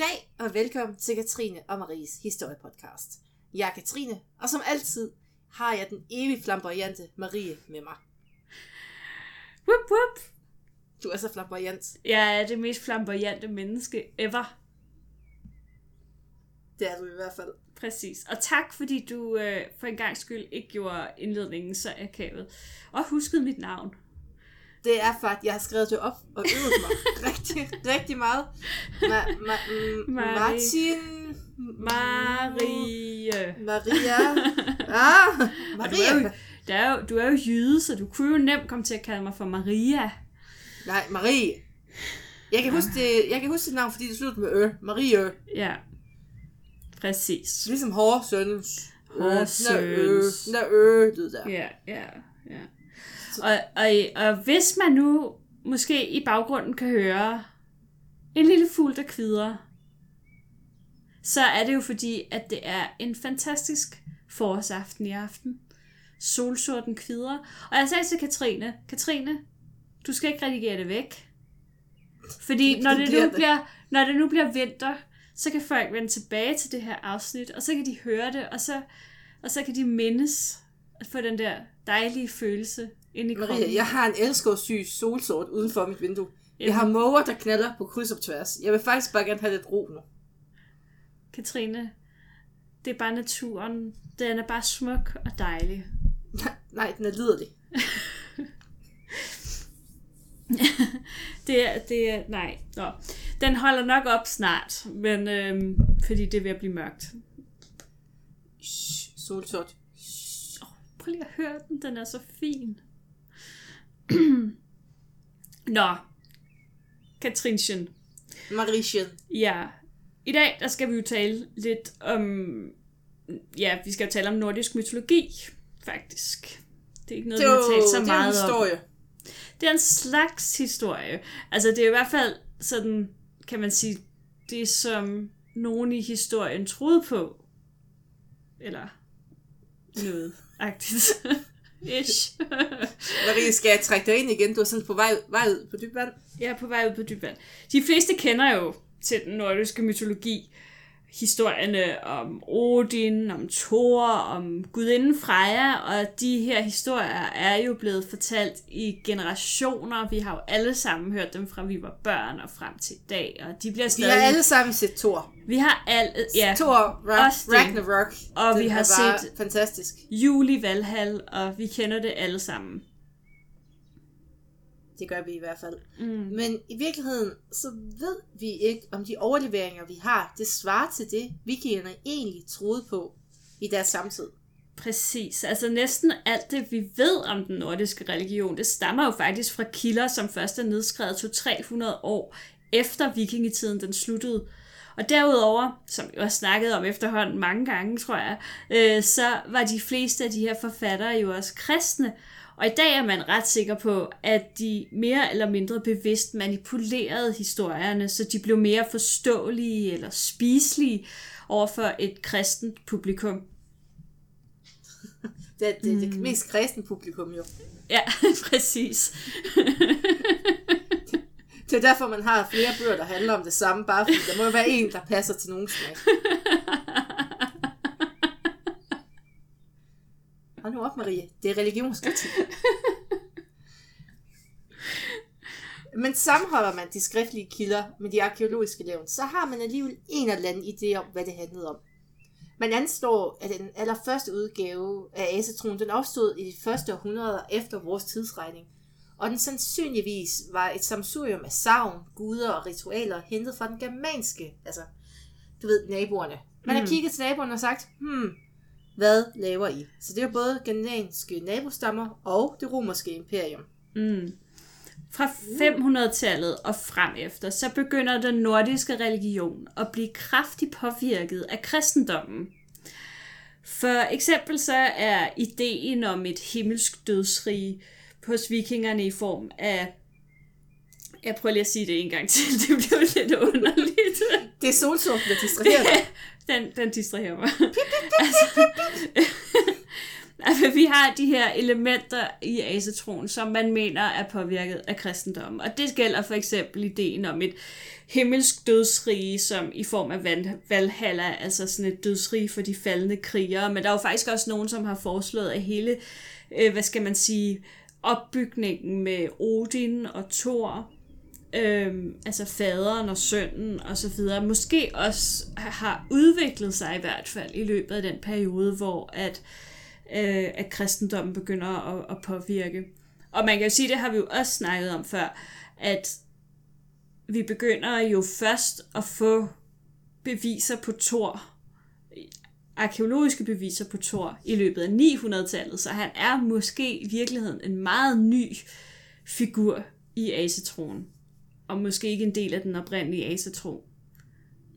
Goddag og velkommen til Katrine og Maries historiepodcast. Jeg er Katrine, og som altid har jeg den evigt flamboyante Marie med mig. Whoop, whoop. Du er så flamboyant. Jeg er det mest flamboyante menneske ever. Det er du i hvert fald. Præcis. Og tak, fordi du øh, for en gang skyld ikke gjorde indledningen så akavet. Og huskede mit navn. Det er faktisk, jeg har skrevet det op og øvet mig rigtig, rigtig meget. Ma- ma- m- Marie. Martin. Marie. Maria. Ah, Og du er, jo, Maria. der er jo, du er jo jyde, så du kunne jo nemt komme til at kalde mig for Maria. Nej, Marie. Jeg kan huske det, jeg kan huske dit navn, fordi det slutter med ø. Marie. Ja. Præcis. Ligesom Horsøns. Horsøns. Nå ø, det der. Ja, ja, ja. Og, og, og hvis man nu måske i baggrunden kan høre en lille fugl, der kvider, så er det jo fordi, at det er en fantastisk forårsaften i aften. Solsorten kvider. Og jeg sagde til Katrine, Katrine, du skal ikke redigere det væk. Fordi når det, nu bliver, når det nu bliver vinter, så kan folk vende tilbage til det her afsnit, og så kan de høre det, og så, og så kan de mindes at få den der dejlige følelse ind i kroppen. Maria, jeg har en elskovssyg solsort uden for mit vindue. Jeg har måger, der knaller på kryds og tværs. Jeg vil faktisk bare gerne have lidt ro nu. Katrine, det er bare naturen. Den er bare smuk og dejlig. Nej, den er liderlig. Det er, det er, nej. Nå. Den holder nok op snart, men øhm, fordi det er ved at blive mørkt. Shh, solsort. Prøv lige at høre den, den er så fin. Nå, Katrinchen. Marischen. Ja, i dag der skal vi jo tale lidt om, ja, vi skal tale om nordisk mytologi, faktisk. Det er ikke noget, Det vi er har jo talt så det er jo meget en om. historie. Det er en slags historie. Altså, det er i hvert fald sådan, kan man sige, det som nogen i historien troede på. Eller noget agtigt. Ish. Marie, skal jeg trække dig ind igen? Du er sådan på vej, vej ud på dyb vand. Jeg er på vej ud på dybt vand. De fleste kender jo til den nordiske mytologi historierne om Odin, om Thor, om gudinden Freja, og de her historier er jo blevet fortalt i generationer. Vi har jo alle sammen hørt dem fra vi var børn og frem til i dag, og de bliver Vi stadig... har alle sammen set Thor. vi har alle... Ja, Thor, Ra- det. Ragnarok. Og Den vi har set- fantastisk. jul i Valhall, og vi kender det alle sammen. Det gør vi i hvert fald. Mm. Men i virkeligheden, så ved vi ikke, om de overleveringer, vi har, det svarer til det, vikingerne egentlig troede på i deres samtid. Præcis. Altså næsten alt det, vi ved om den nordiske religion, det stammer jo faktisk fra kilder, som først er nedskrevet 200-300 år efter vikingetiden den sluttede. Og derudover, som vi også snakket om efterhånden mange gange, tror jeg, øh, så var de fleste af de her forfattere jo også kristne. Og i dag er man ret sikker på, at de mere eller mindre bevidst manipulerede historierne, så de blev mere forståelige eller spiselige overfor et kristent publikum. Det er det, mm. det mest kristne publikum jo. Ja, præcis. Det er derfor, man har flere bøger, der handler om det samme, bare fordi der må være en, der passer til nogen smag. Hold nu op, Marie. Det er religionskritik. Men sammenholder man de skriftlige kilder med de arkeologiske levn, så har man alligevel en eller anden idé om, hvad det handlede om. Man anslår, at den allerførste udgave af Asetroen, den opstod i de første århundreder efter vores tidsregning, og den sandsynligvis var et samsurium af savn, guder og ritualer hentet fra den germanske, altså, du ved, naboerne. Man har Mm. kigget til naboerne og sagt, hmm, hvad laver I? Så det er både germanske nabostammer og det romerske imperium. Mm. Fra 500-tallet og frem efter, så begynder den nordiske religion at blive kraftigt påvirket af kristendommen. For eksempel så er ideen om et himmelsk dødsrige hos vikingerne i form af... Jeg prøver lige at sige det en gang til, det blev lidt underligt. Det er solsorten, der distraherer dig. den, den distraherer mig. altså, Altså, vi har de her elementer i asatron, som man mener er påvirket af kristendommen. Og det gælder for eksempel ideen om et himmelsk dødsrige, som i form af Val- Valhalla, altså sådan et dødsrige for de faldende krigere. Men der er jo faktisk også nogen, som har foreslået, at hele, øh, hvad skal man sige, opbygningen med Odin og Thor, øh, altså faderen og sønnen og så videre, måske også har udviklet sig i hvert fald i løbet af den periode, hvor at, øh, at kristendommen begynder at, at påvirke. Og man kan jo sige, det har vi jo også snakket om før, at vi begynder jo først at få beviser på Thor, arkeologiske beviser på Thor i løbet af 900-tallet, så han er måske i virkeligheden en meget ny figur i asetronen og måske ikke en del af den oprindelige asetro.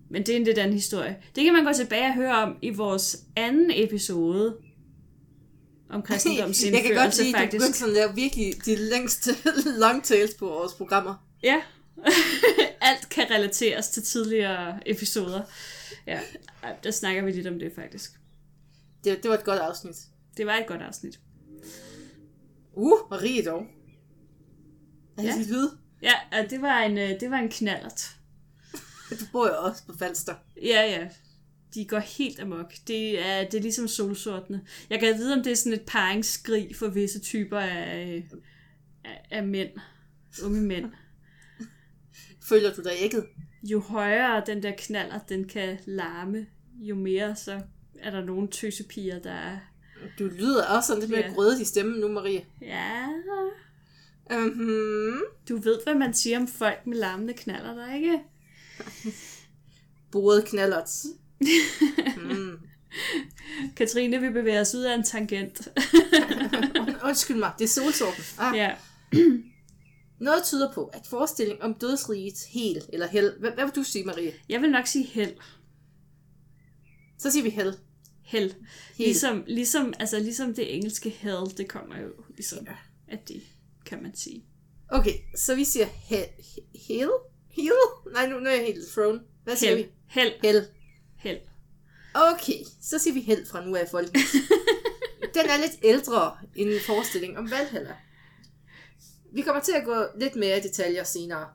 Men det er en lidt anden historie. Det kan man gå tilbage og høre om i vores anden episode om kristendoms Jeg kan godt lide, at du faktisk. at lave virkelig de længste long tails på vores programmer. Ja, alt kan relateres til tidligere episoder. Ja, der snakker vi lidt om det faktisk. Det, det var et godt afsnit. Det var et godt afsnit. Uh, Marie dog. Er det Ja. lyd? Ja, og det var en, øh, det var en knallert. Du bor jo også på Falster. Ja, ja. De går helt amok. Det er, det er ligesom solsortene. Jeg kan vide, om det er sådan et paringsskrig for visse typer af, øh, af, af mænd. Unge mænd. Føler du dig ægget? Jo højere den der knaller, den kan larme, jo mere så er der nogle tøsepiger, der er... Du lyder også sådan lidt mere Ja. grødet i stemmen nu, Marie. Ja, Mhm. du ved, hvad man siger om folk med larmende knaller, der ikke? Bordet knallert. mm. Katrine, vi bevæger os ud af en tangent. Undskyld mig, det er solsorten. Ah. ja. Noget tyder på, at forestilling om dødsrigets hel eller hel... Hvad, hvad vil du sige, Marie? Jeg vil nok sige held. Så siger vi hel. Held. Hel. Ligesom, ligesom, altså, ligesom det engelske hell, det kommer jo ligesom Ja. af det, kan man sige. Okay, så vi siger he, he, hel? Hel? Nej, nu, nu er jeg helt thrown. Hvad siger Held. vi? Held. Hel. Held. Okay, så siger vi held fra nu af, folk. Den er lidt ældre end en forestilling om Valhalla. Vi kommer til at gå lidt mere i detaljer senere.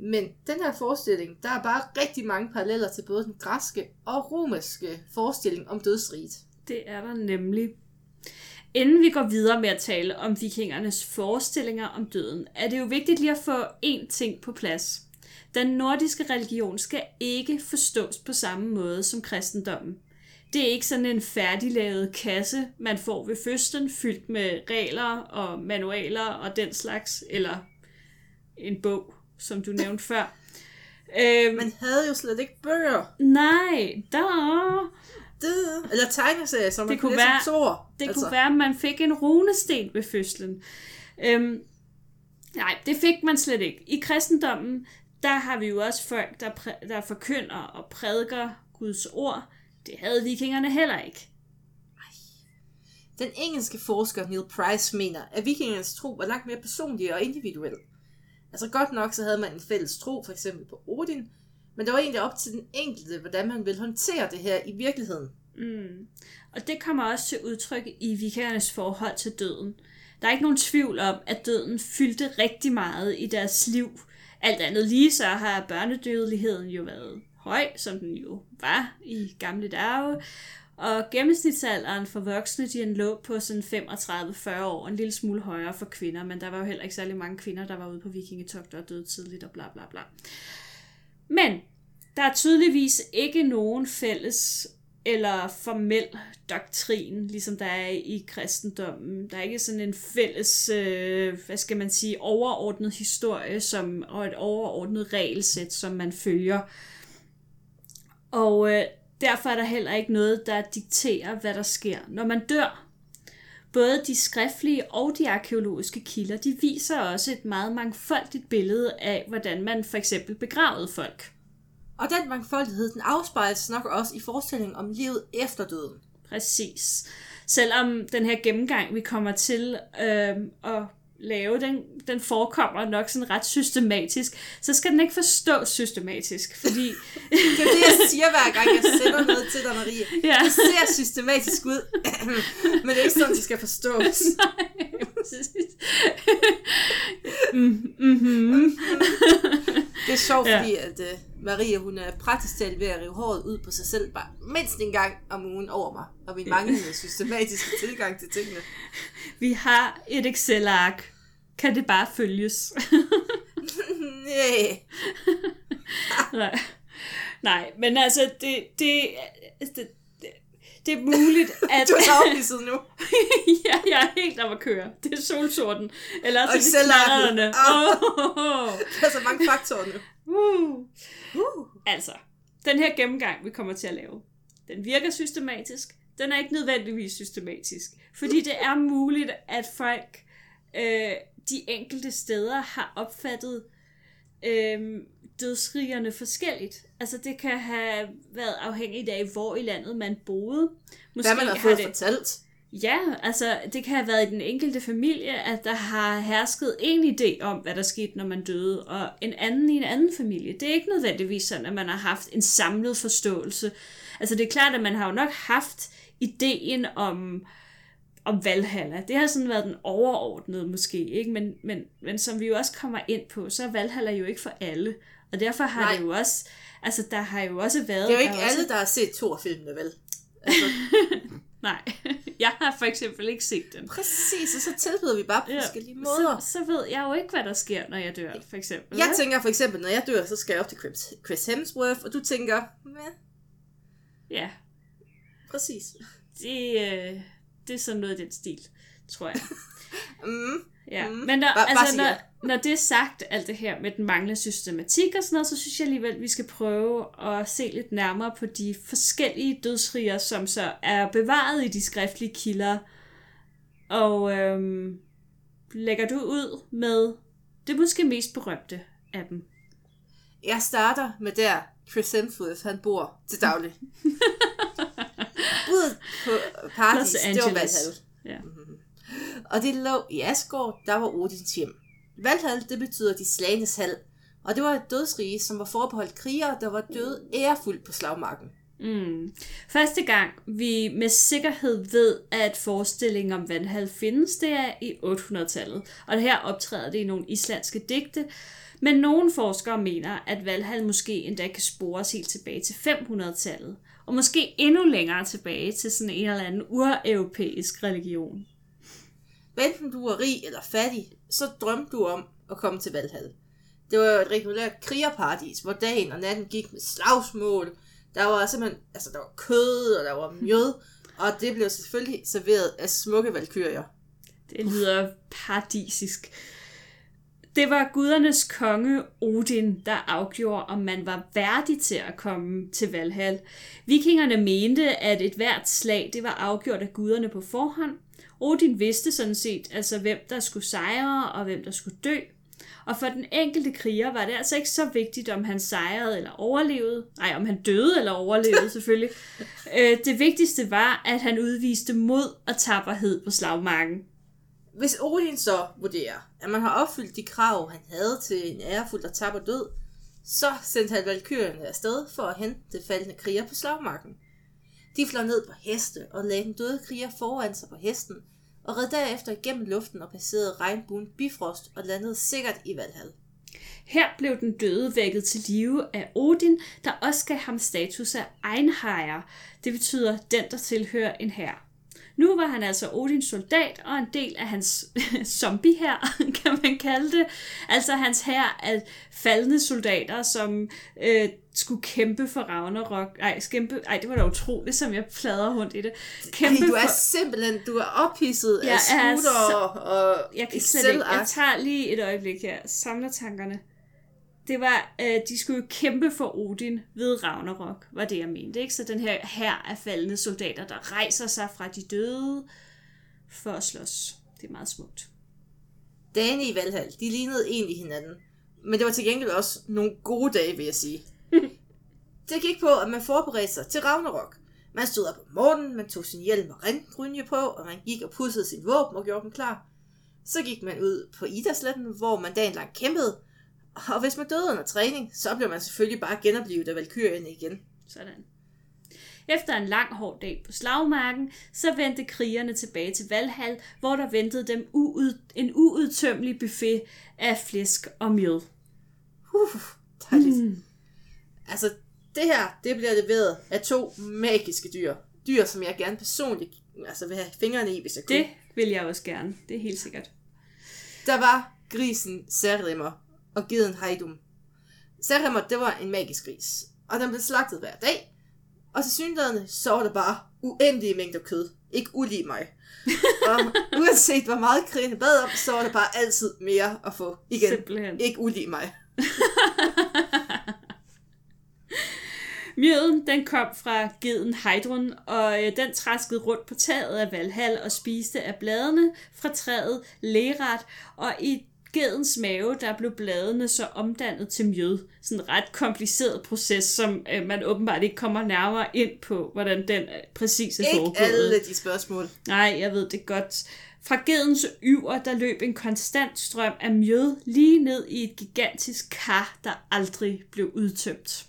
Men den her forestilling, der er bare rigtig mange paralleller til både den græske og romerske forestilling om dødsriget. Det er der nemlig. Inden vi går videre med at tale om vikingernes forestillinger om døden, er det jo vigtigt lige at få én ting på plads. Den nordiske religion skal ikke forstås på samme måde som kristendommen. Det er ikke sådan en færdiglavet kasse, man får ved fødslen, fyldt med regler og manualer og den slags, eller en bog, som du nævnte før. Øhm, Man havde jo slet ikke bøger. nej, der Det, eller tegneserier, som man Det kunne læse være- om Thor. Det altså. kunne være, at man fik en runesten ved fødslen. Øhm, nej, det fik man slet ikke. I kristendommen, der har vi jo også folk, der, præ- der forkynder og prædiker Guds ord. Det havde vikingerne heller ikke. Den engelske forsker Neil Price mener, at vikingernes tro var langt mere personlig og individuel. Altså godt nok, så havde man en fælles tro, for eksempel på Odin, men det var egentlig op til den enkelte, hvordan man vil håndtere det her i virkeligheden. Mm. Og det kommer også til udtryk i vikingernes forhold til døden. Der er ikke nogen tvivl om, at døden fyldte rigtig meget i deres liv. Alt andet lige så har børnedødeligheden jo været høj, som den jo var i gamle dage. Og gennemsnitsalderen for voksne, de lå på sådan 35-40 år, en lille smule højere for kvinder, men der var jo heller ikke særlig mange kvinder, der var ude på vikingetogter og døde tidligt og bla bla bla. Men der er tydeligvis ikke nogen fælles eller formel doktrin, ligesom der er i kristendommen. Der er ikke sådan en fælles, øh, hvad skal man sige, overordnet historie som, og et overordnet regelsæt, som man følger. Og øh, derfor er der heller ikke noget, der dikterer, hvad der sker, når man dør. Både de skriftlige og de arkeologiske kilder, de viser også et meget mangfoldigt billede af, hvordan man for eksempel begravede folk. Og den mangfoldighed, den afspejles nok også i forestillingen om livet efter døden. Præcis. Selvom den her gennemgang, vi kommer til øh, at lave, den, den forekommer nok sådan ret systematisk, så skal den ikke forstås systematisk, fordi... det er det, jeg siger hver gang, jeg sender noget til dig, Marie. Ja. Det ser systematisk ud, men det er ikke sådan, det skal forstås. Nej, mm, mm-hmm. Det er sjovt, ja. fordi at, uh, Maria, hun er praktisk talt ved at rive håret ud på sig selv, bare mindst en gang om ugen over mig, og min manglende systematiske tilgang til tingene. Vi har et Excel-ark. Kan det bare følges? Nej. Nej. Men altså, det, det, det, det er muligt, at... du er afpisset nu. ja, jeg er helt om at køre. Det er solsorten. Eller også er det knatterne. Oh. oh. Der er så mange faktorer nu. Uh. Uh. Altså, den her gennemgang, vi kommer til at lave, den virker systematisk. Den er ikke nødvendigvis systematisk. Fordi det er muligt, at folk øh, de enkelte steder har opfattet øh, dødsrigerne forskelligt. Altså det kan have været afhængigt af, hvor i landet man boede. Måske Hvad man har fået det... fortalt. Ja, altså det kan have været i den enkelte familie, at der har hersket en idé om, hvad der skete, når man døde, og en anden i en anden familie. Det er ikke nødvendigvis sådan, at man har haft en samlet forståelse. Altså det er klart, at man har jo nok haft ideen om, om Valhalla. Det har sådan været den overordnede måske, ikke? Men, men, men som vi jo også kommer ind på, så er Valhalla jo ikke for alle. Og derfor har Nej. det jo også, altså der har jo også været... Det er jo ikke der alle, også... der har set Thor-filmene, vel? Altså... Nej, jeg har for eksempel ikke set den. Præcis, og så tilbyder vi bare på ja, forskellige måder. Så, så ved jeg jo ikke, hvad der sker, når jeg dør, for eksempel. Jeg tænker for eksempel, når jeg dør, så skal jeg op til Chris, Hemsworth, og du tænker, hvad? Ja. Præcis. Det, øh, det er sådan noget i den stil, tror jeg. mm. Ja, mm. men der, bare, altså, bare når, når det er sagt, alt det her med den manglende systematik og sådan noget, så synes jeg alligevel, at vi skal prøve at se lidt nærmere på de forskellige dødsriger, som så er bevaret i de skriftlige kilder. Og øhm, lægger du ud med det måske mest berømte af dem? Jeg starter med der Hemsworth, han bor til daglig. Ude på Paris, det var. Ja. Mm-hmm. Og det lå i Asgård, der var Odins hjem. Valhall, det betyder de slagenes hal, og det var et dødsrige, som var forbeholdt krigere, der var døde ærefuldt på slagmarken. Mm. Første gang vi med sikkerhed ved, at forestillingen om Valhall findes, det er i 800-tallet. Og her optræder det i nogle islandske digte, men nogle forskere mener, at Valhall måske endda kan spores helt tilbage til 500-tallet, og måske endnu længere tilbage til sådan en eller anden ureuropæisk religion. Enten du var rig eller fattig, så drømte du om at komme til Valhall. Det var jo et regulært krigerparadis, hvor dagen og natten gik med slagsmål. Der var simpelthen, altså der var kød, og der var mjød, og det blev selvfølgelig serveret af smukke valkyrier. Det lyder paradisisk. Det var gudernes konge Odin, der afgjorde, om man var værdig til at komme til Valhall. Vikingerne mente, at et hvert slag det var afgjort af guderne på forhånd. Odin vidste sådan set, altså hvem der skulle sejre og hvem der skulle dø. Og for den enkelte kriger var det altså ikke så vigtigt, om han sejrede eller overlevede. Nej, om han døde eller overlevede selvfølgelig. Øh, det vigtigste var, at han udviste mod og tapperhed på slagmarken. Hvis Odin så vurderer, at man har opfyldt de krav, han havde til en ærefuld og tapper død, så sendte han valkyrerne afsted for at hente det faldende kriger på slagmarken. De fløj ned på heste og lagde den døde kriger foran sig på hesten, og red derefter igennem luften og passerede regnbuen Bifrost og landede sikkert i Valhall. Her blev den døde vækket til live af Odin, der også gav ham status af Einherjer. Det betyder den, der tilhører en hær. Nu var han altså Odins soldat og en del af hans zombie her, kan man kalde det. Altså hans her af faldende soldater, som øh, skulle kæmpe for Ragnarok. Ej, skæmpe, ej, det var da utroligt, som jeg plader rundt i det. Kæmpe du er for... simpelthen, du er ophidset af scooter så... og jeg kan slet ikke, jeg tager lige et øjeblik her, samler tankerne. Det var, øh, de skulle kæmpe for Odin ved Ragnarok, var det jeg mente. Ikke? Så den her her af faldende soldater, der rejser sig fra de døde for at slås. Det er meget smukt. Dagene i Valhall, de lignede egentlig hinanden. Men det var til gengæld også nogle gode dage, vil jeg sige. Det gik på, at man forberedte sig til Ragnarok. Man stod op om morgenen, man tog sin hjelm og ringbrynje på, og man gik og pudsede sin våben og gjorde dem klar. Så gik man ud på Idasletten, hvor man dagen lang kæmpede. Og hvis man døde under træning, så blev man selvfølgelig bare genoplevet af valkyrierne igen. Sådan. Efter en lang hård dag på slagmarken, så vendte krigerne tilbage til Valhall, hvor der ventede dem uud, en uudtømmelig buffet af flæsk og mjød. Uh, dejligt. Mm. Altså, det her, det bliver leveret af to magiske dyr. Dyr, som jeg gerne personligt altså, vil have fingrene i, hvis jeg kunne. Det vil jeg også gerne. Det er helt sikkert. Der var grisen Særrimmer og geden Heidum. Særrimmer, det var en magisk gris, og den blev slagtet hver dag, og til synligheden så var der bare uendelige mængder kød. Ikke ulige mig. og uanset hvor meget krigen bad om, så var der bare altid mere at få. Igen, Simpelthen. ikke ulige mig. Mjøden, den kom fra geden Heidrun, og øh, den traskede rundt på taget af Valhall og spiste af bladene fra træet Lerat, og i gedens mave, der blev bladene så omdannet til mjød. Sådan en ret kompliceret proces, som øh, man åbenbart ikke kommer nærmere ind på, hvordan den øh, præcis er Ikke foregået. alle de spørgsmål. Nej, jeg ved det godt. Fra gedens yver, der løb en konstant strøm af mjød lige ned i et gigantisk kar, der aldrig blev udtømt.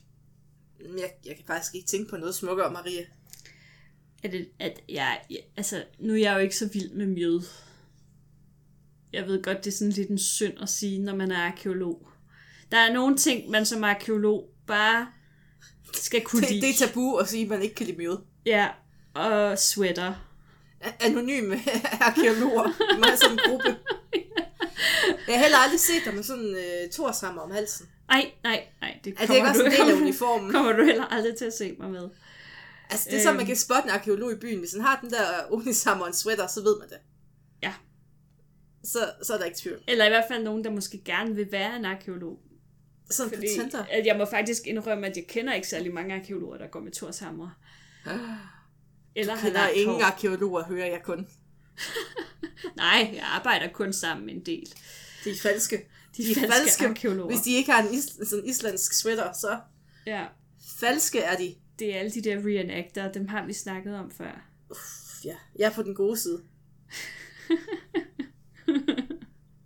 Jeg, jeg kan faktisk ikke tænke på noget smukkere, Marie. Er det, at jeg, jeg, altså, nu er jeg jo ikke så vild med mjød. Jeg ved godt, det er sådan lidt en synd at sige, når man er arkeolog. Der er nogle ting, man som arkeolog bare skal kunne Det, lide. det er tabu at sige, at man ikke kan lide mjød. Ja, og sweater. Anonyme arkeologer. Er sådan en gruppe. Jeg har heller aldrig set dig med sådan en øh, torshammer om halsen. Ej, nej, nej, det Er det kommer, ikke også du, en del af uniformen? kommer du heller aldrig til at se mig med. Altså, det er sådan, man Øhm. kan spotte en arkeolog i byen. Hvis han har den der unisammer og en sweater, så ved man det. Ja. Så, så er der ikke tvivl. Eller i hvert fald nogen, der måske gerne vil være en arkeolog. Sådan Fordi, på Tinder. at jeg må faktisk indrømme, at jeg kender ikke særlig mange arkeologer, der går med Torshammer. Eller han kender har ingen hår. arkeologer, hører jeg kun. Nej, jeg arbejder kun sammen en del. De er falske. De, De er falske, falske. arkeologer. Hvis de ikke har en is, sådan islandsk sweater, så Ja, falske er de. det er alle de der reenactor, dem har vi snakket om før. Ja, jeg er på den gode side.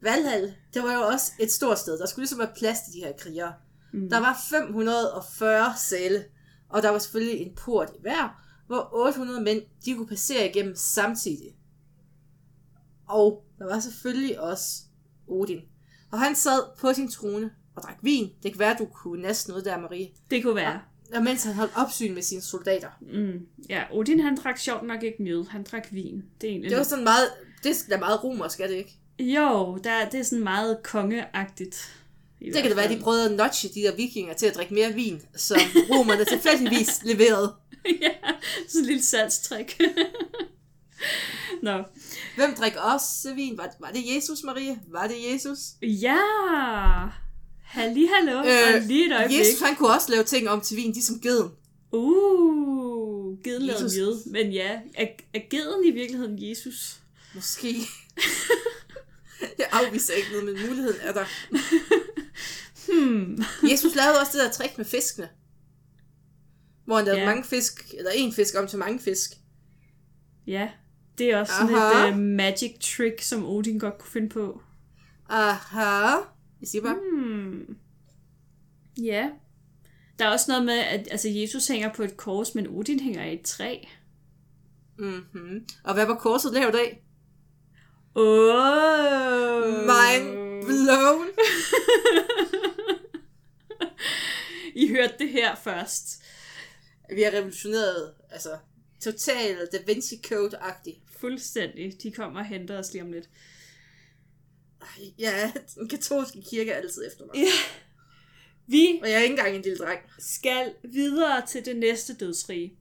Valhall, det var jo også et stort sted. Der skulle ligesom være plads til de her krigere. Mm. Der var 540 sale, og der var selvfølgelig en port i hver, hvor 800 mænd de kunne passere igennem samtidig. Og der var selvfølgelig også Odin. Og han sad på sin trone og drak vin. Det kan være, du kunne næsten noget der, Marie. Det kunne være. Og mens han holdt opsyn med sine soldater. Mm. Ja, Odin han drak sjovt nok ikke mjød, han drak vin. Det er egentlig Det var sådan meget, det er meget romersk, er det ikke? Jo, der, det er sådan meget kongeagtigt. Det kan det være, fald. de prøvede at notche de der vikinger til at drikke mere vin, som romerne tilfældigvis leverede. ja, sådan en lille salgstrik. Nå. Hvem drikker også vin? Var, var det Jesus, Marie? Var det Jesus? Ja! Halli, hallo, øh, og lige et øjeblik. Jesus, han kunne også lave ting om til vin, ligesom geden. Uh, geden lavede mjød. Men ja, er, er geden i virkeligheden Jesus? Måske. Jeg afviser ikke noget, men muligheden er der. Hmm. Jesus lavede også det der trick med fiskene. Hvor han lavede Ja. mange fisk, eller en fisk om til mange fisk. Ja, det er også sådan Aha. et uh, magic trick, som Odin godt kunne finde på. Aha. Jeg siger bare, Hmm. Ja. Der er også noget med, at altså, Jesus hænger på et kors, men Odin hænger i et træ. mm-hmm. Og hvad var korset lavet af? Oh. Mind blown. I hørte det her først. Vi har revolutioneret, altså, total Da Vinci Code-agtigt. Fuldstændig. De kommer og henter os lige om lidt. Ja, den katolske kirke er altid efter mig. Ja. Vi Og jeg er ikke engang en lille dreng. skal videre til det næste dødsrige.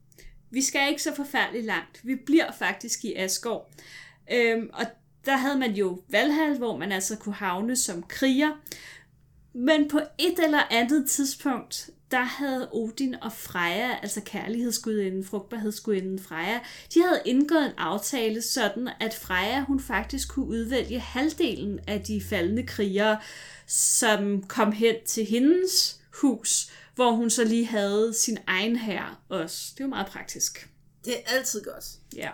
Vi skal ikke så forfærdeligt langt. Vi bliver faktisk i Asgård. Øhm, og der havde man jo Valhall, hvor man altså kunne havne som kriger. Men på et eller andet tidspunkt, der havde Odin og Freja, altså kærlighedsgudinden, frugtbarhedsgudinden Freja, de havde indgået en aftale sådan, at Freja hun faktisk kunne udvælge halvdelen af de faldende krigere, som kom hen til hendes hus, hvor hun så lige havde sin egen hær også. Det var meget praktisk. Det er altid godt. Ja.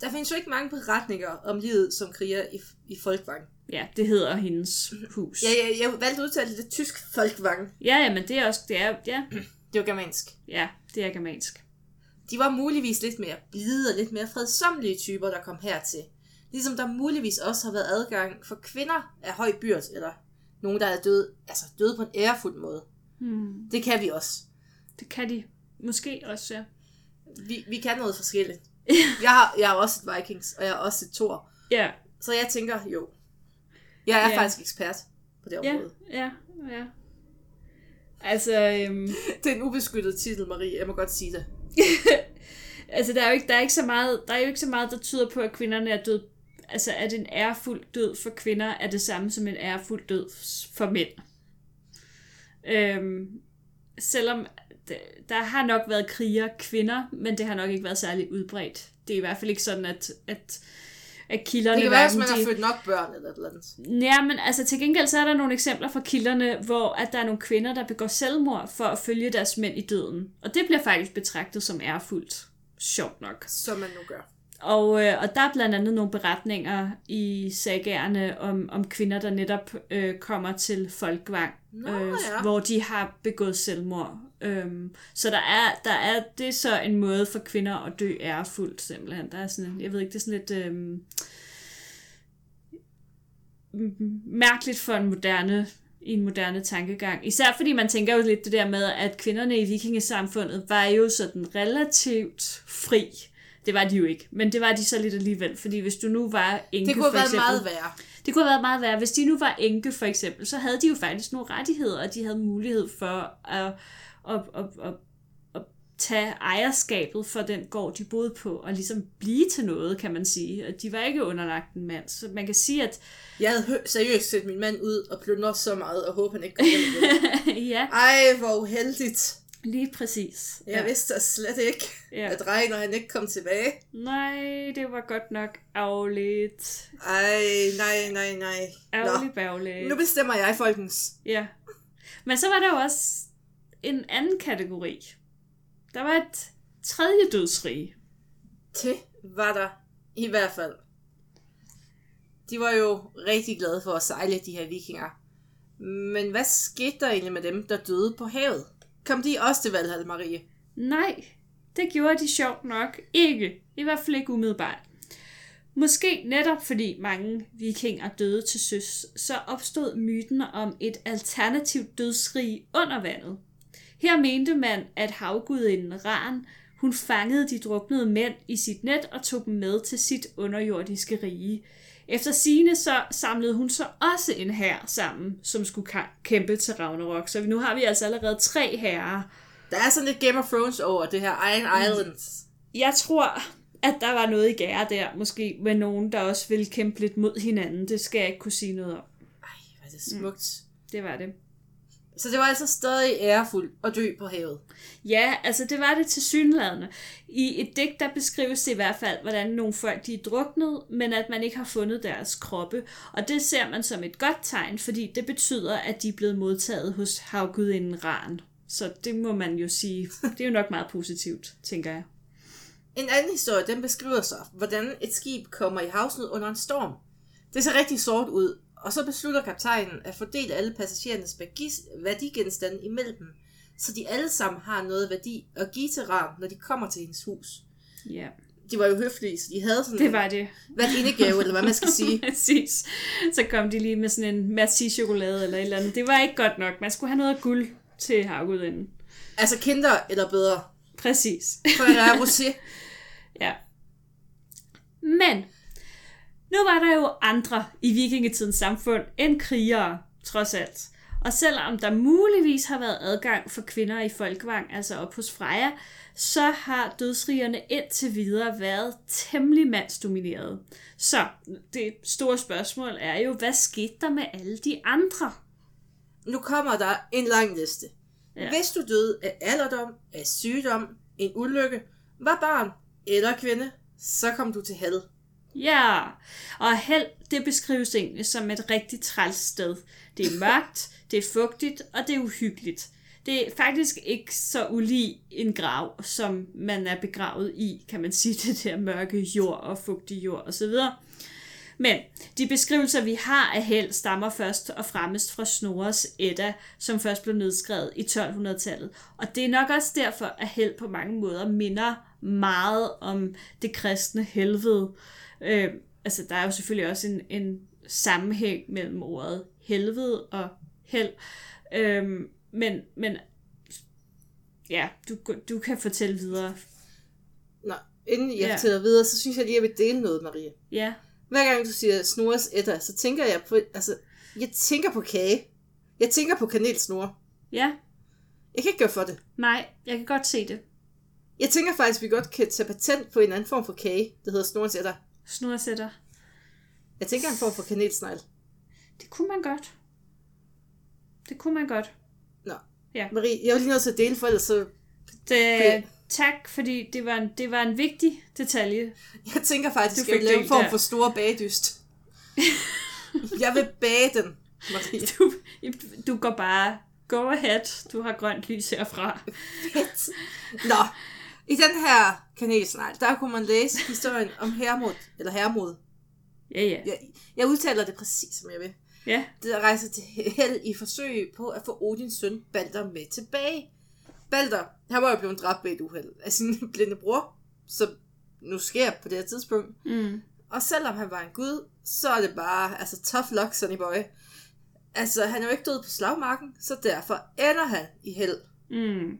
der findes jo ikke mange beretninger om livet som kriger i, i Folkvang. Ja, det hedder hendes hus. Ja, jeg, jeg valgte at udtale det tysk Folkvang. ja, ja men det er også, det er, ja, Det var germansk. ja, det er germansk. De var muligvis lidt mere blide og lidt mere fredsommelige typer, der kom hertil. Ligesom der muligvis også har været adgang for kvinder af høj byrd, eller nogen, der er døde, altså døde på en ærefuld måde. Hmm. Det kan vi også. Det kan de måske også, ja. Vi, vi kan noget forskelligt. Jeg har, jeg har også et Vikings, og jeg har også et Thor. Ja, Så jeg tænker, jo. Jeg er Ja. faktisk ekspert på det ja, område. ja, ja. Altså, øhm, Det er en ubeskyttet titel, Marie. Jeg må godt sige det. altså der er jo ikke, der er ikke så meget, der er jo ikke så meget, der tyder på, at kvinderne er død. Altså, at en ærefuld død for kvinder er det samme som en ærefuld død for mænd. Øhm, selvom d- der har nok været kriger kvinder, men det har nok ikke været særlig udbredt. Det er i hvert fald ikke sådan, at, at, at kilderne... Det kan være, hvis man har de- født nok børn eller et eller andet. Ja, men altså til gengæld så er der nogle eksempler fra kilderne, hvor at der er nogle kvinder, der begår selvmord for at følge deres mænd i døden. Og det bliver faktisk betragtet som ærefuldt. Sjovt nok. Som man nu gør. Og, øh, og der er blandt andet nogle beretninger i sagerne om, om kvinder, der netop øh, kommer til Folkvang, Nå, øh, ja. hvor de har begået selvmord. Øhm, så der er, der er, det er så en måde for kvinder at dø ærefuldt simpelthen. Der er sådan, jeg ved ikke, det er sådan lidt øhm, mærkeligt for en moderne i en moderne tankegang. Især fordi man tænker jo lidt det der med, at kvinderne i vikingesamfundet var jo sådan relativt fri. Det var de jo ikke, men det var de så lidt alligevel, fordi hvis du nu var enke Det kunne have været eksempel, meget værre. det kunne have været meget værre. Hvis de nu var enke, for eksempel, så havde de jo faktisk nogle rettigheder, og de havde mulighed for at, at, at, at, at tage ejerskabet for den gård, de boede på, og ligesom blive til noget, kan man sige. Og de var ikke underlagt en mand. Så man kan sige, at Jeg havde hø- seriøst set min mand ud og plyndre så meget, og håber han ikke kom hjem ja, Ej, hvor uheldigt. lige præcis. Jeg vidste da slet ikke, Ja. at regner han ikke kom tilbage. Nej, det var godt nok ærgerligt. Ej, nej, nej, nej. Ærgerligt. Nu bestemmer jeg, folkens. Ja. Men så var der jo også en anden kategori. Der var et tredje dødsrige. Det var der i hvert fald. De var jo rigtig glade for at sejle, de her vikinger. Men hvad skete der egentlig med dem, der døde på havet? Kom de også til Valhall, Marie? Nej, det gjorde de sjovt nok ikke. I hvert fald ikke umiddelbart. Måske netop fordi mange vikinger døde til søs, så opstod myten om et alternativt dødsrige under vandet. Her mente man, at havgudinden Ran, hun fangede de druknede mænd i sit net og tog dem med til sit underjordiske rige. Efter sine så samlede hun så også en hær sammen, som skulle kæmpe til Ragnarok. Så nu har vi altså allerede tre herrer, Der er sådan lidt Game of Thrones over det her Iron Islands. jeg tror, at der var noget i gære der, måske med nogen, der også ville kæmpe lidt mod hinanden. Det skal jeg ikke kunne sige noget om. Ej, er det smukt. Det var det. Så det var altså stadig ærefuldt at dø på havet. Ja, altså det var det til synlædende. I et digt, der beskrives det i hvert fald, hvordan nogle folk de er druknet, men at man ikke har fundet deres kroppe. Og det ser man som et godt tegn, fordi det betyder, at de er blevet modtaget hos havgudinden Ran. Så det må man jo sige, det er jo nok meget positivt, tænker jeg. En anden historie, den beskriver så, hvordan et skib kommer i havsnød under en storm. Det ser rigtig sort ud, og så beslutter kaptajnen at fordele alle passagerernes værdigenstande imellem dem, så de alle sammen har noget værdi at give til Ram, når de kommer til hendes hus. Ja, De var jo høflige, så de havde sådan det var det. hvad indegave, eller hvad man skal sige. Præcis. Så kom de lige med sådan en merci-chokolade eller et eller andet. Det var ikke godt nok. Man skulle have noget guld til havgudinden. Altså kinder eller bedre, Præcis. for der er rosé. Ja. Men, nu var der jo andre i vikingetidens samfund end krigere, trods alt. Og selvom der muligvis har været adgang for kvinder i Folkvang, altså op hos Freja, så har dødsrigerne indtil videre været temmelig mandsdomineret. Så det store spørgsmål er jo, hvad skete der med alle de andre? Nu kommer der en lang liste. Ja. Hvis du døde af alderdom, af sygdom, en ulykke, var barn eller kvinde, så kom du til held. Ja, og held, det beskrives egentlig som et rigtig træls sted. Det er mørkt, det er fugtigt, og det er uhyggeligt. det er faktisk ikke så ulig en grav, som man er begravet i, kan man sige, det der mørke jord og fugtig jord osv. Men de beskrivelser, vi har af held, stammer først og fremmest fra Snorres Edda, som først blev nedskrevet i 1200-tallet. Og det er nok også derfor, at held på mange måder minder meget om det kristne helvede. Øh, altså, der er jo selvfølgelig også en, en sammenhæng mellem ordet helvede og held. Øh, men, men ja, du, du kan fortælle videre. Nå, inden jeg Ja. fortæller videre, så synes jeg lige, at jeg vil dele noget, Marie. Ja, Hver gang du siger Snorres Edda, så tænker jeg på, altså, jeg tænker på kage. Jeg tænker på kanelsnore. ja, Jeg kan ikke gøre for det. nej, jeg kan godt se det. Jeg tænker faktisk, at vi godt kan tage patent på en anden form for kage, der hedder Snorres Edda. Snorsætter. Jeg tænker en form for kanelsnegl. Det kunne man godt. Det kunne man godt. Nå. Ja. Marie, jeg er lige nødt til at dele, for ellers så... Det, tak, fordi det var, en, det var en vigtig detalje. Jeg tænker faktisk, Du at jeg vil lave en form for store bagdyst. jeg vil bage den, Marie. Du, du går bare, go ahead, du har grønt lys herfra. Fedt. Nå, i den her kanelsnegl, der kunne man læse historien om Hermod, eller Hermod. Ja, ja. Jeg, jeg udtaler det præcis, som jeg vil. Ja, Der rejser til held i forsøg på at få Odins søn Balder med tilbage. Balder, han var jo blevet dræbt ved et uheld af sin blinde bror, som nu sker på det her tidspunkt. mm. Og selvom han var en gud, så er det bare, altså tough luck, Sonny Boy. Altså, han er jo ikke død på slagmarken, så derfor ender han i held. Mm.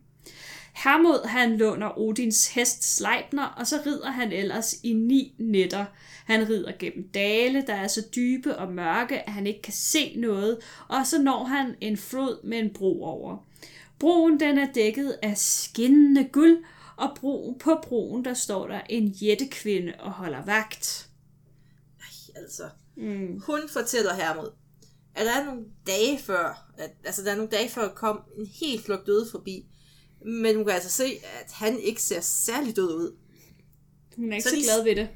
Hermod han låner Odins hest Sleipner, og så rider han ellers i ni nætter. Han rider gennem dale, der er så dybe og mørke, at han ikke kan se noget, og så når han en flod med en bro over. Broen den er dækket af skinnende guld, og broen, på broen der står der en jættekvinde og holder vagt. Altså, Mm. hun fortæller Hermod, at der er nogle dage før, at, altså der er nogle dage før kom en helt flok døde forbi, men hun kan altså se, at han ikke ser særlig død ud. Hun er ikke Så så, de- glad ved det.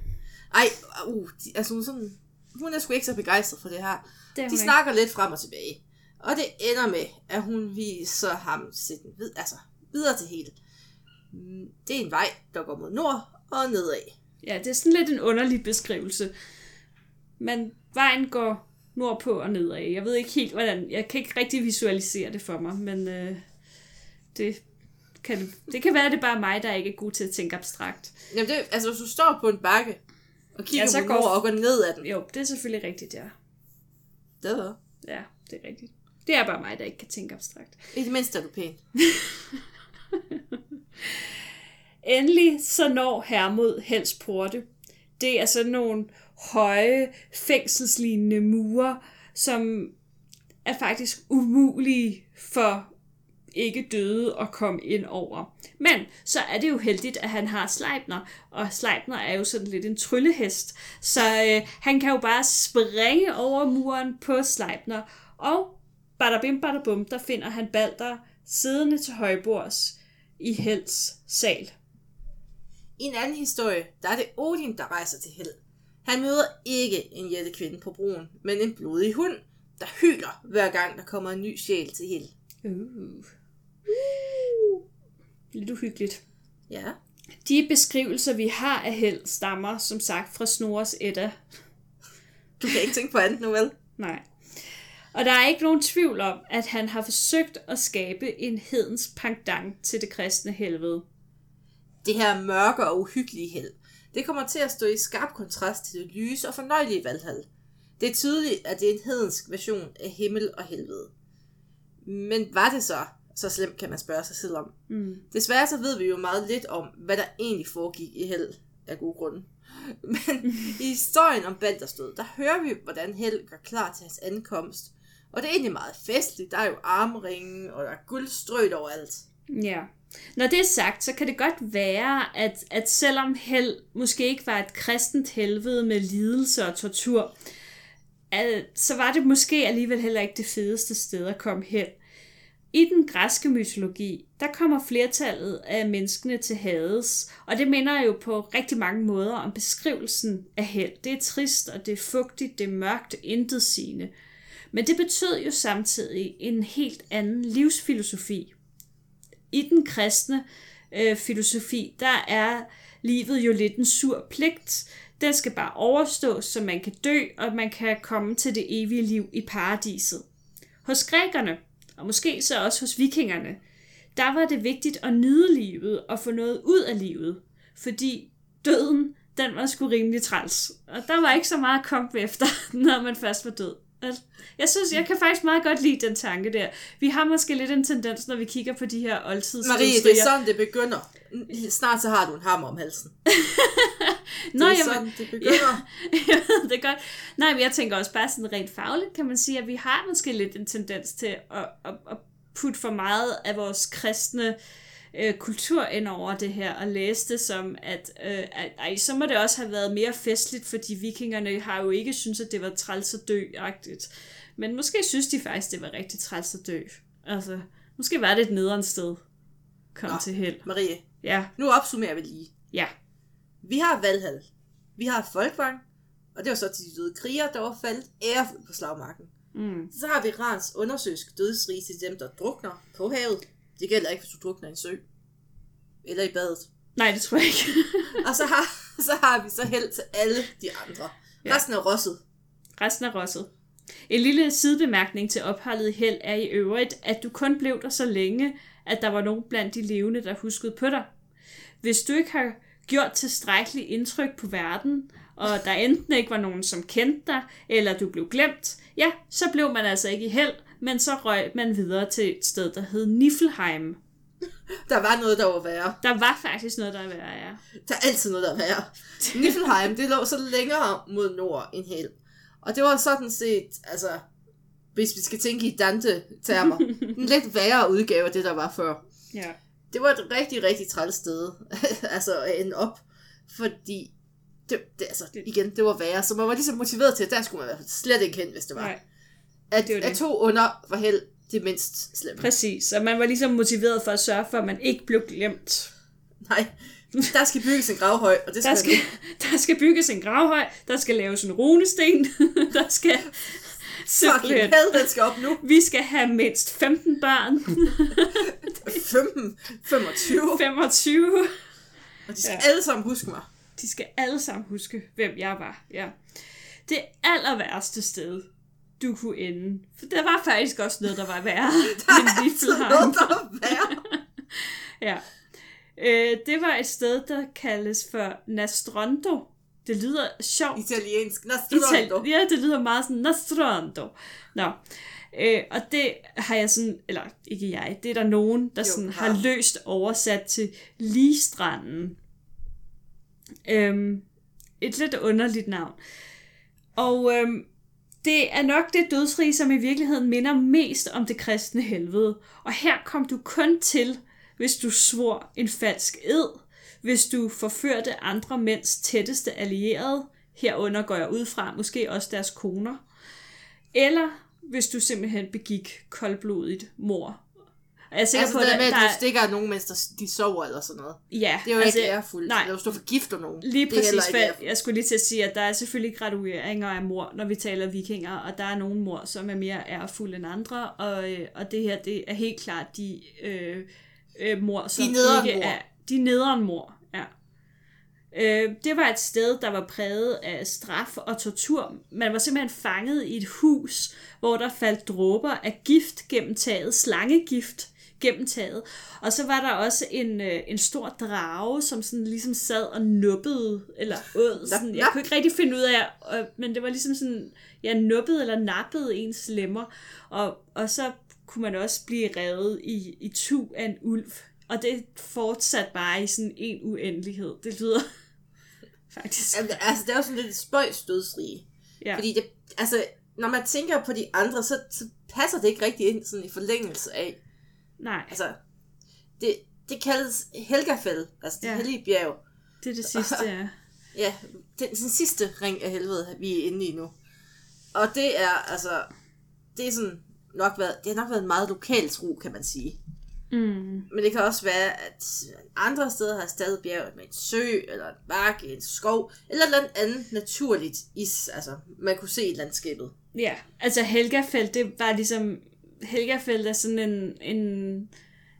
Ej, uh, de, altså hun, er sådan, hun er sgu ikke så begejstret for det her. det De snakker lidt frem og tilbage. Og det ender med, at hun viser ham sit, vid, altså, videre til hele. Mm, Det er en vej, der går mod nord og nedad. Ja, det er sådan lidt en underlig beskrivelse. Men vejen går nordpå og nedad. Jeg ved ikke helt, hvordan... Jeg kan ikke rigtig visualisere det for mig, men øh, det, kan, det kan være, at det er bare mig, der ikke er god til at tænke abstrakt. Jamen det, altså hvis du står på en bakke, og kigger Ja, så mod går- og går ned ad den. Jo, det er selvfølgelig rigtigt, ja. Det er Ja, det er rigtigt. Det er bare mig, der ikke kan tænke abstrakt. I det mindste er du pæn. Endelig så når Hermod Hels porte. Det er sådan nogle høje, fængselslignende mure, som er faktisk umulige for ikke døde at komme ind over. Men så er det jo heldigt, at han har Sleipner, og Sleipner er jo sådan lidt en tryllehest, så øh, han kan jo bare springe over muren på Sleipner, og badabim badabum, der finder han Balder siddende til højbords i Hels sal. I en anden historie, der er det Odin, der rejser til held. Han møder ikke en jættekvinde på broen, men en blodig hund, der hyler hver gang, der kommer en ny sjæl til held. Uh. Lidt uhyggeligt. Ja. De beskrivelser, vi har af held, stammer som sagt fra Snorres Edda. Du kan ikke tænke på andet nu, vel? Nej. Og der er ikke nogen tvivl om, at han har forsøgt at skabe en hedens pendant til det kristne helvede. Det her mørke og uhyggelige held, det kommer til at stå i skarp kontrast til det lyse og fornøjelige Valhall. Det er tydeligt, at det er en hedensk version af himmel og helvede. Men var det så så slemt, kan man spørge sig selv om. Mm. Desværre så ved vi jo meget lidt om, hvad der egentlig foregik i held af gode grunde. Men i historien om Balders død, der hører vi, hvordan Held gør klar til hans ankomst. Og det er egentlig meget festligt. Der er jo armringen, og der er guld strødt overalt. Ja. Når det er sagt, så kan det godt være, at, at selvom held måske ikke var et kristent helvede med lidelse og tortur, at, så var det måske alligevel heller ikke det fedeste sted at komme hen. I den græske mytologi, der kommer flertallet af menneskene til Hades, og det minder jo på rigtig mange måder om beskrivelsen af held. Det er trist, og det er fugtigt, det er mørkt, intetsigende. Men det betød jo samtidig en helt anden livsfilosofi. i den kristne øh, filosofi, der er livet jo lidt en sur pligt. Den skal bare overstås, så man kan dø, og man kan komme til det evige liv i paradiset. Hos grækerne, og måske så også hos vikingerne, der var det vigtigt at nyde livet og få noget ud af livet, fordi døden, den var sgu rimelig træls. Og der var ikke så meget komme efter, når man først var død. Jeg synes, jeg kan faktisk meget godt lide den tanke der. Vi har måske lidt en tendens, når vi kigger på de her oldtids Marie, det er sådan, det begynder. Snart så har du en hammer om halsen. Nå, det er jamen, sådan, det begynder. jeg ved det godt. Nej, men jeg tænker også bare sådan rent fagligt, kan man sige, at vi har måske lidt en tendens til at, at, at putte for meget af vores kristne øh, kultur ind over det her, og læse det som, at, øh, at ej, så må det også have været mere festligt, fordi vikingerne har jo ikke synes at det var træls at dø-agtigt. Men måske synes de faktisk, det var rigtig træls at dø. Altså, måske var det et nederen sted. Kom Nå. til held. Marie, Ja, nu opsummerer vi lige. ja. Vi har Valhall. Vi har Folkvang. Og det var så til de døde krigere, der var faldet ærefuldt på slagmarken. Mm. Så har vi Rans undersøgsk dødsrig til dem, der drukner på havet. Det gælder ikke, hvis du drukner i en sø. Eller i badet. Nej, det tror jeg ikke. Og så har, så har vi så held til alle de andre. Ja. Resten er rosset. Resten er rosset. En lille sidebemærkning til opholdet held er i øvrigt, at du kun blev der så længe, at der var nogen blandt de levende, der huskede på dig. Hvis du ikke har gjort tilstrækkeligt indtryk på verden, og der enten ikke var nogen, som kendte dig, eller du blev glemt, ja, så blev man altså ikke i held, men så røg man videre til et sted, der hed Niflheim. Der var noget, der var værre. Der var faktisk noget, der er værre, ja. Der er altid noget, der er værre. Niflheim, det lå så længere mod nord end held. Og det var sådan set, altså, hvis vi skal tænke i Dante-termer, en lidt værre udgave af det, der var før. Ja. Det var et rigtig, rigtig træls sted, altså at ende op, fordi det, det, altså, igen, det var værre, så man var ligesom motiveret til, at der skulle man i hvert fald slet ikke hen, hvis det var. Nej, at, det var det. at to under var held det mindst slemme. præcis. Og man var ligesom motiveret for at sørge for, at man ikke blev glemt. Nej, der skal bygges en gravhøj, og det skal, Der skal, der skal bygges en gravhøj, der skal laves en runesten, der skal fucking den skal op nu. Vi skal have mindst 15 børn, 15, 25, 25. og de skal Ja. alle sammen huske mig. De skal alle sammen huske, hvem jeg var. Ja. Det aller værste sted, du kunne ende. For der var faktisk også noget, der var værre end Så Niflheim. noget, der var værre. Ja. Øh, det var et sted, der kaldes for Nastrondo. Det lyder sjovt. Italiensk. Ital- Nastrondo. ja, det lyder meget sådan Nastrondo. Nå. Øh, og det har jeg sådan, eller ikke jeg, det er der nogen, der Jo, sådan har. har løst oversat til Ligestranden. Øhm, et lidt underligt navn. Og øhm, det er nok det dødsrige, som i virkeligheden minder mest om det kristne helvede. Og her kom du kun til, hvis du svor en falsk ed, hvis du forførte andre mænds tætteste allierede, herunder går jeg ud fra, måske også deres koner, eller hvis du simpelthen begik koldblodigt mor. Jeg er sikker Altså på, det der med, at du stikker nogen, mens de sover eller sådan noget. ja, Det er jo altså, ikke ærefuldt. nej. Eller hvis du forgifter nogen. Lige præcis, ærefuldt. jeg skulle lige til at sige, at der er selvfølgelig gradueringer af mor, når vi taler vikinger, og der er nogle mor, som er mere ærefulde end andre, og, øh, og det her, det er helt klart de øh, øh, mor, som nederen ikke er... De nederen mor, ja. Øh, det var et sted, der var præget af straf og tortur. Man var simpelthen fanget i et hus, hvor der faldt dråber af gift gennem taget, slangegift gennem taget. Og så var der også en, øh, en stor drage, som sådan ligesom sad og nuppede, eller åd. Sådan, jeg kunne ikke rigtig finde ud af, øh, men det var ligesom sådan, ja, nuppede eller nappede ens lemmer. Og, og så kunne man også blive revet i, i tu af en ulv. Og det fortsatte bare i sådan en uendelighed. Det lyder faktisk. Altså, det er jo sådan lidt spøjs dødsrige. Ja. Fordi det, altså, når man tænker på de andre, så, så passer det ikke rigtig ind sådan i forlængelse af. Nej, Altså, det, det kaldes Helgafell, altså det Ja. hellige bjerg. det er det sidste, ja. Ja, den, den sidste ring af helvede, vi er inde i nu. Og det er, altså, det er sådan nok været, det har nok været en meget lokal tro, kan man sige. Mm. Men det kan også være, at andre steder har stadig bjerget med en sø, eller en bakke, en skov, eller noget andet naturligt is, altså man kunne se i landskabet. Ja, altså Helgafeld, det var ligesom... Helgafeld er sådan en... en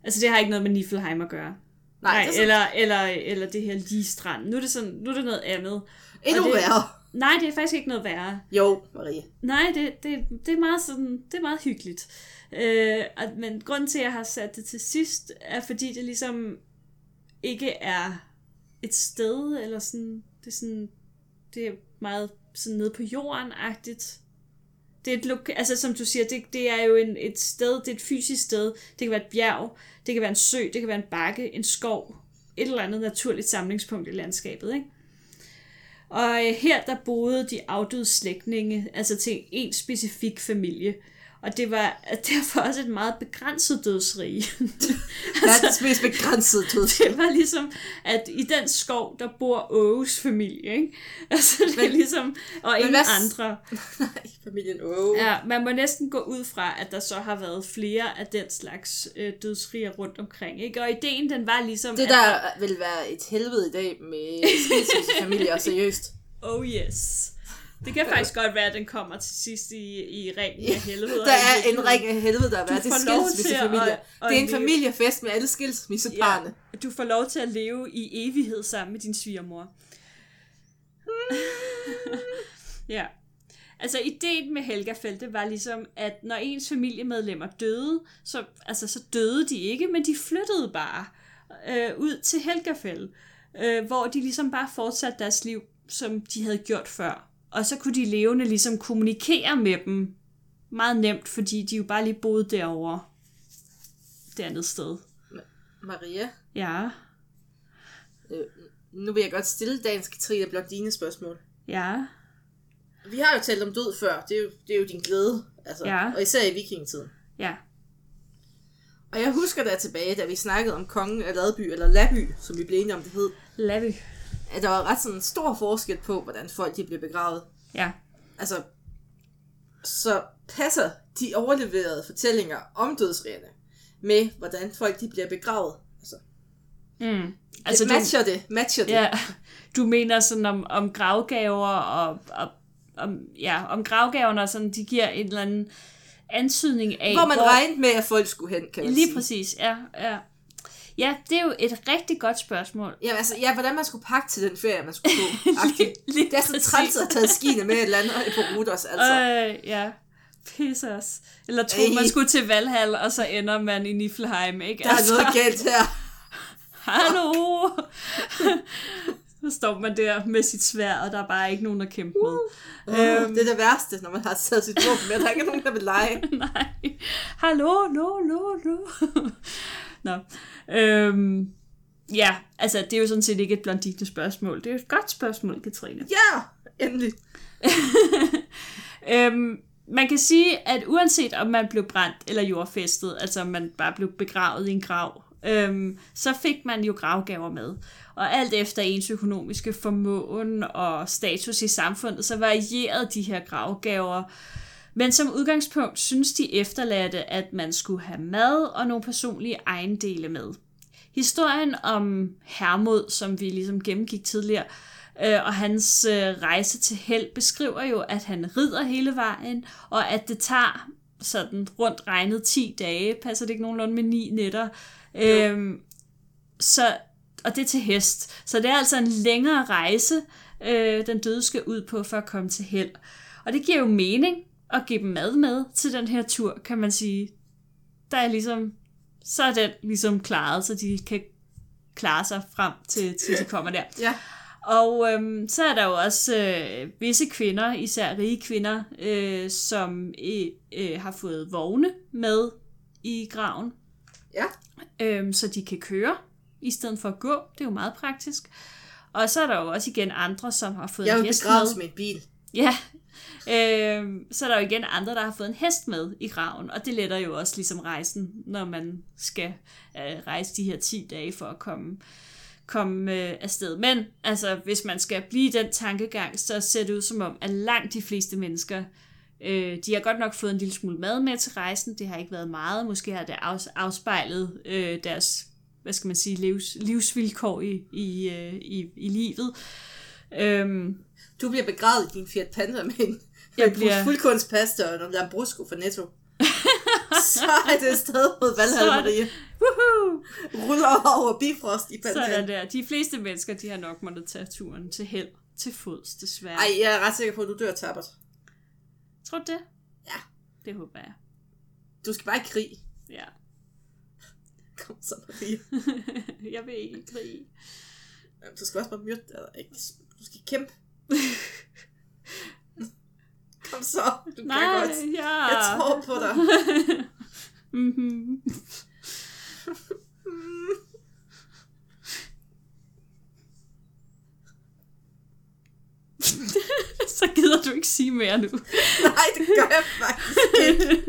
Altså, det har ikke noget med Niflheim at gøre. Nej, Nej, sådan, eller, eller, eller det her lige strand. Nu er det, sådan, nu er det noget andet. endnu det- værre. Nej, det er faktisk ikke noget værre. Jo, Marie. Nej, det, det, det er meget sådan, det er meget hyggeligt. Øh, at, men grunden til, at jeg har sat det til sidst, er fordi det ligesom ikke er et sted, eller sådan, det er sådan, det er meget sådan nede på jorden-agtigt. Det er et loka- altså som du siger, det, det er jo en, et sted, det er et fysisk sted. Det kan være et bjerg, det kan være en sø, det kan være en bakke, en skov, et eller andet naturligt samlingspunkt i landskabet, ikke? Og øh, her der boede de afdøde slægtninge, altså til en specifik familie. Og det var derfor også et meget begrænset dødsrige. Verdens mest begrænsede død. det var ligesom, at i den skov, der bor Åges familie, ikke? Altså det er Men- ligesom, og ingen hvad andre. Nej, familien Åge. Ja, man må næsten gå ud fra, at der så har været flere af den slags øh, dødsriger rundt omkring, ikke? Og ideen, den var ligesom, Det at der vil være et helvede i dag med skilsmissefamilier, seriøst. Oh yes. Det kan faktisk godt være, at den kommer til sidst i, i ringen af helvede. Der er en ring af helvede, der er været. Er til skilsmissefamilier. at- at Det er en leve- familiefest med alle skilsmisseparne. Ja, du får lov til at leve i evighed sammen med din svigermor. ja. Altså, ideen med Helgafeldt, var ligesom, at når ens familiemedlemmer døde, så, altså, så døde de ikke, men de flyttede bare øh, ud til Helgafeld, øh, hvor de ligesom bare fortsatte deres liv, som de havde gjort før. Og så kunne de levende ligesom kommunikere med dem meget nemt, fordi de jo bare lige boede derovre. Det andet sted. Maria, Ja, øh, nu vil jeg godt stille dagens Katrine Blondine spørgsmål. ja. Vi har jo talt om død før. Det er jo, det er jo din glæde. Altså, Ja. Og især i vikingetiden. Ja, Og jeg husker der tilbage, da vi snakkede om kongen af Ladby, eller Laby, som vi blev enige om det hed, Lavy. At der var ret sådan stor forskel på, hvordan folk de blev begravet. Ja. Altså, så passer de overleverede fortællinger om dødsrigerne med, hvordan folk de bliver begravet. Altså, Mm. altså det du, matcher det, matcher det. ja, du mener sådan om, om gravgaver og, og om, ja, om gravgaverne og sådan, de giver en eller anden antydning af, Hvor man regnede med, at folk skulle hen, kan man Lige sige. præcis, ja, ja. Ja, det er jo et rigtig godt spørgsmål. Ja, altså, ja, hvordan man skulle pakke til den ferie, man skulle på. Lige, lige det er sådan træls at tage skiene med et eller andet på Ruders, altså. Øh, ja. Pisse os. Eller tro, Ej. man skulle til Valhall, og så ender man i Niflheim, ikke? der er noget galt her. Hallo! så står man der med sit svær, og der er bare ikke nogen at kæmpe med. Øhm. Det er det værste, når man har taget sit våben med. Der er ikke nogen, der vil lege. Nej. Hallo, no, no, no. Nå. Øhm, ja, altså, det er jo sådan set ikke et blondine spørgsmål. Det er jo et godt spørgsmål, Katrine. Ja, endelig. Øhm, man kan sige, at uanset om man blev brændt eller jordfæstet, altså om man bare blev begravet i en grav, øhm, så fik man jo gravgaver med. Og alt efter ens økonomiske formåen og status i samfundet, så varierede de her gravgaver. Men som udgangspunkt synes de efterladte, at man skulle have mad og nogle personlige ejendele med. Historien om Hermod, som vi ligesom gennemgik tidligere, øh, og hans øh, rejse til held beskriver jo, at han rider hele vejen, og at det tager sådan rundt regnet 10 dage, passer det ikke nogenlunde med 9 nætter. Øhm, så, og det er til hest. Så det er altså en længere rejse, øh, den døde skal ud på for at komme til held. Og det giver jo mening at give dem mad med til den her tur, kan man sige. Der er ligesom, så er den ligesom klaret, så de kan klare sig frem til, til de kommer der. Ja. Og øhm, så er der jo også øh, visse kvinder, især rige kvinder, øh, som øh, har fået vogne med i graven, Ja. øh, så de kan køre i stedet for at gå. Det er jo meget praktisk. Og så er der jo også igen andre, som har fået Jeg hest begravet med. med en bil. Ja. Øh, så er der jo igen andre, der har fået en hest med i graven, og det letter jo også ligesom rejsen, når man skal øh, rejse de her 10 dage for at komme, komme øh, afsted. Men altså, hvis man skal blive i den tankegang, så ser det ud som om, at langt de fleste mennesker, øh, de har godt nok fået en lille smule mad med til rejsen, det har ikke været meget, måske har det afspejlet øh, deres hvad skal man sige, livs, livsvilkår i, i, øh, i, i livet. Øhm, du bliver begravet i din Fiat Panda med en, Jeg en bliver- fuldkornspasta og nogle lambrusco fra Netto. Så er det afsted mod Valhall, Marie. Woohoo! Ruller over Bifrost i Sådan Valhall. der. De fleste mennesker, de har nok måttet tage turen til held. Til fods, desværre. Ej, jeg er ret sikker på, at du dør tabert. Tror du det? Ja. Det håber jeg. Du skal bare i krig. Ja. Kom så, Marie. jeg vil ikke i krig. Du skal også bare myrde dig. Ikke? Du skal kæmpe. Kom så, du Nej, kan godt. ja. Jeg tror på dig. Mhm. Så gider du ikke sige mere nu. Nej, det gør jeg faktisk ikke.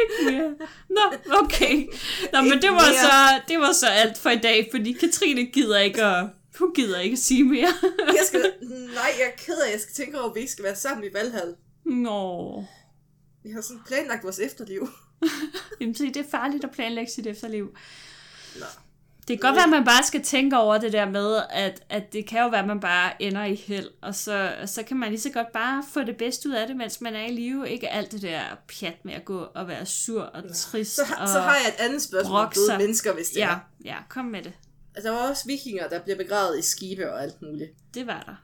ikke mere. Nå, okay. Nå, men det var, så, det var så alt for i dag, fordi Katrine gider ikke at, hun gider ikke sige mere. Jeg skal, nej, jeg er ked af, at jeg skal tænke over, at vi ikke skal være sammen i Valhall. Nå. Vi har sådan planlagt vores efterliv. Jamen, se, det er farligt at planlægge sit efterliv. Nå. Det kan godt være, at man bare skal tænke over det der med, at, at det kan jo være, at man bare ender i held, og så, så kan man lige så godt bare få det bedste ud af det, mens man er i live. Ikke alt det der pjat med at gå og være sur og trist. Så, og... så har jeg et andet spørgsmål om mennesker, hvis det Ja, er. ja, kom med det. Altså, der var også vikinger, der bliver begravet i skibe og alt muligt. Det var der.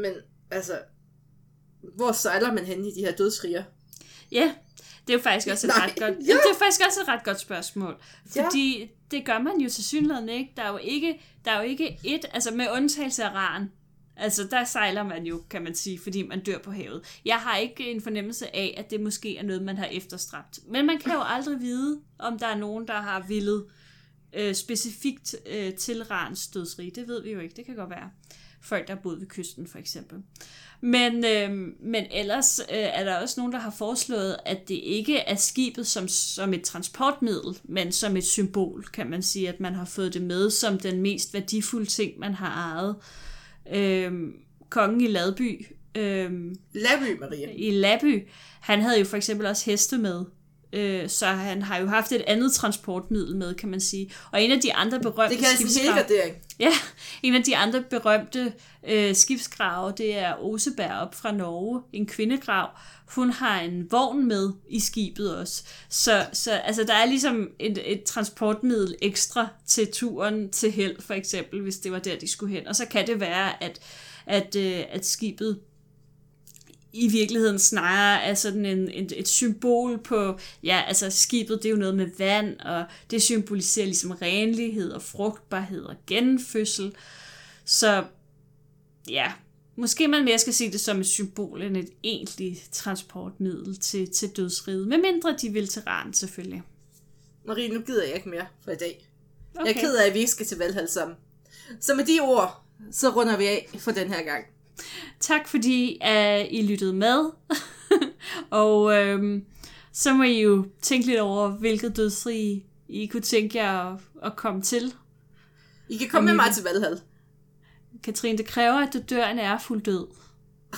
Men altså, hvor sejler man hen i de her dødsriger? Ja, det er jo faktisk også et Nej, ret godt, ja. ja. det er faktisk også et ret godt spørgsmål. Ja. Fordi det gør man jo til synligheden ikke. Der er jo ikke, der er jo ikke et, altså med undtagelse af ran, altså der sejler man jo, kan man sige, fordi man dør på havet. Jeg har ikke en fornemmelse af, at det måske er noget, man har efterstræbt. Men man kan jo aldrig vide, om der er nogen, der har villet øh, specifikt øh, til rans dødsrige. Det ved vi jo ikke. Det kan godt være folk, der har boet ved kysten, for eksempel. Men, øh, men ellers øh, er der også nogen, der har foreslået, at det ikke er skibet som, som et transportmiddel, men som et symbol, kan man sige, at man har fået det med som den mest værdifulde ting, man har ejet. Øh, kongen i Ladby, øh, Laby, Maria. i Laby, han havde jo for eksempel også heste med. Øh, så han har jo haft et andet transportmiddel med, kan man sige. Og en af de andre berømte Det skibsgrave- helgardering. Ja, en af de andre berømte øh, skibsgrave, det er Oseberg op fra Norge, en kvindegrav. Hun har en vogn med i skibet også. Så, så altså, der er ligesom et, et transportmiddel ekstra til turen til held, for eksempel, hvis det var der, de skulle hen. Og så kan det være, at, at, øh, at skibet i virkeligheden snarere er sådan en, et, et symbol på, ja, altså skibet, det er jo noget med vand, og det symboliserer ligesom renlighed og frugtbarhed og genfødsel. Så ja, måske man mere skal se det som et symbol end et egentligt transportmiddel til, til dødsriget. Med mindre de vil til selvfølgelig. Marie, nu gider jeg ikke mere for i dag. Okay. Jeg er ked af, at vi ikke skal til Valhall sammen. Så med de ord, så runder vi af for den her gang. Tak fordi uh, I lyttede med. og øhm, så må I jo tænke lidt over, hvilket dødsrige I kunne tænke jer at, at komme til. I kan komme med mig til Valhall. Katrine, det kræver, at du dør en ærefuld død.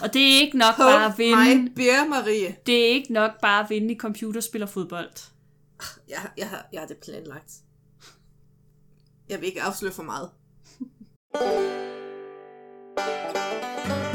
Og det er ikke nok bare at Hold vinde. mig Marie. Det er ikke nok bare at vinde i computerspil og fodbold. Jeg, jeg, har, jeg har det planlagt. Jeg vil ikke afsløre for meget. Thank you.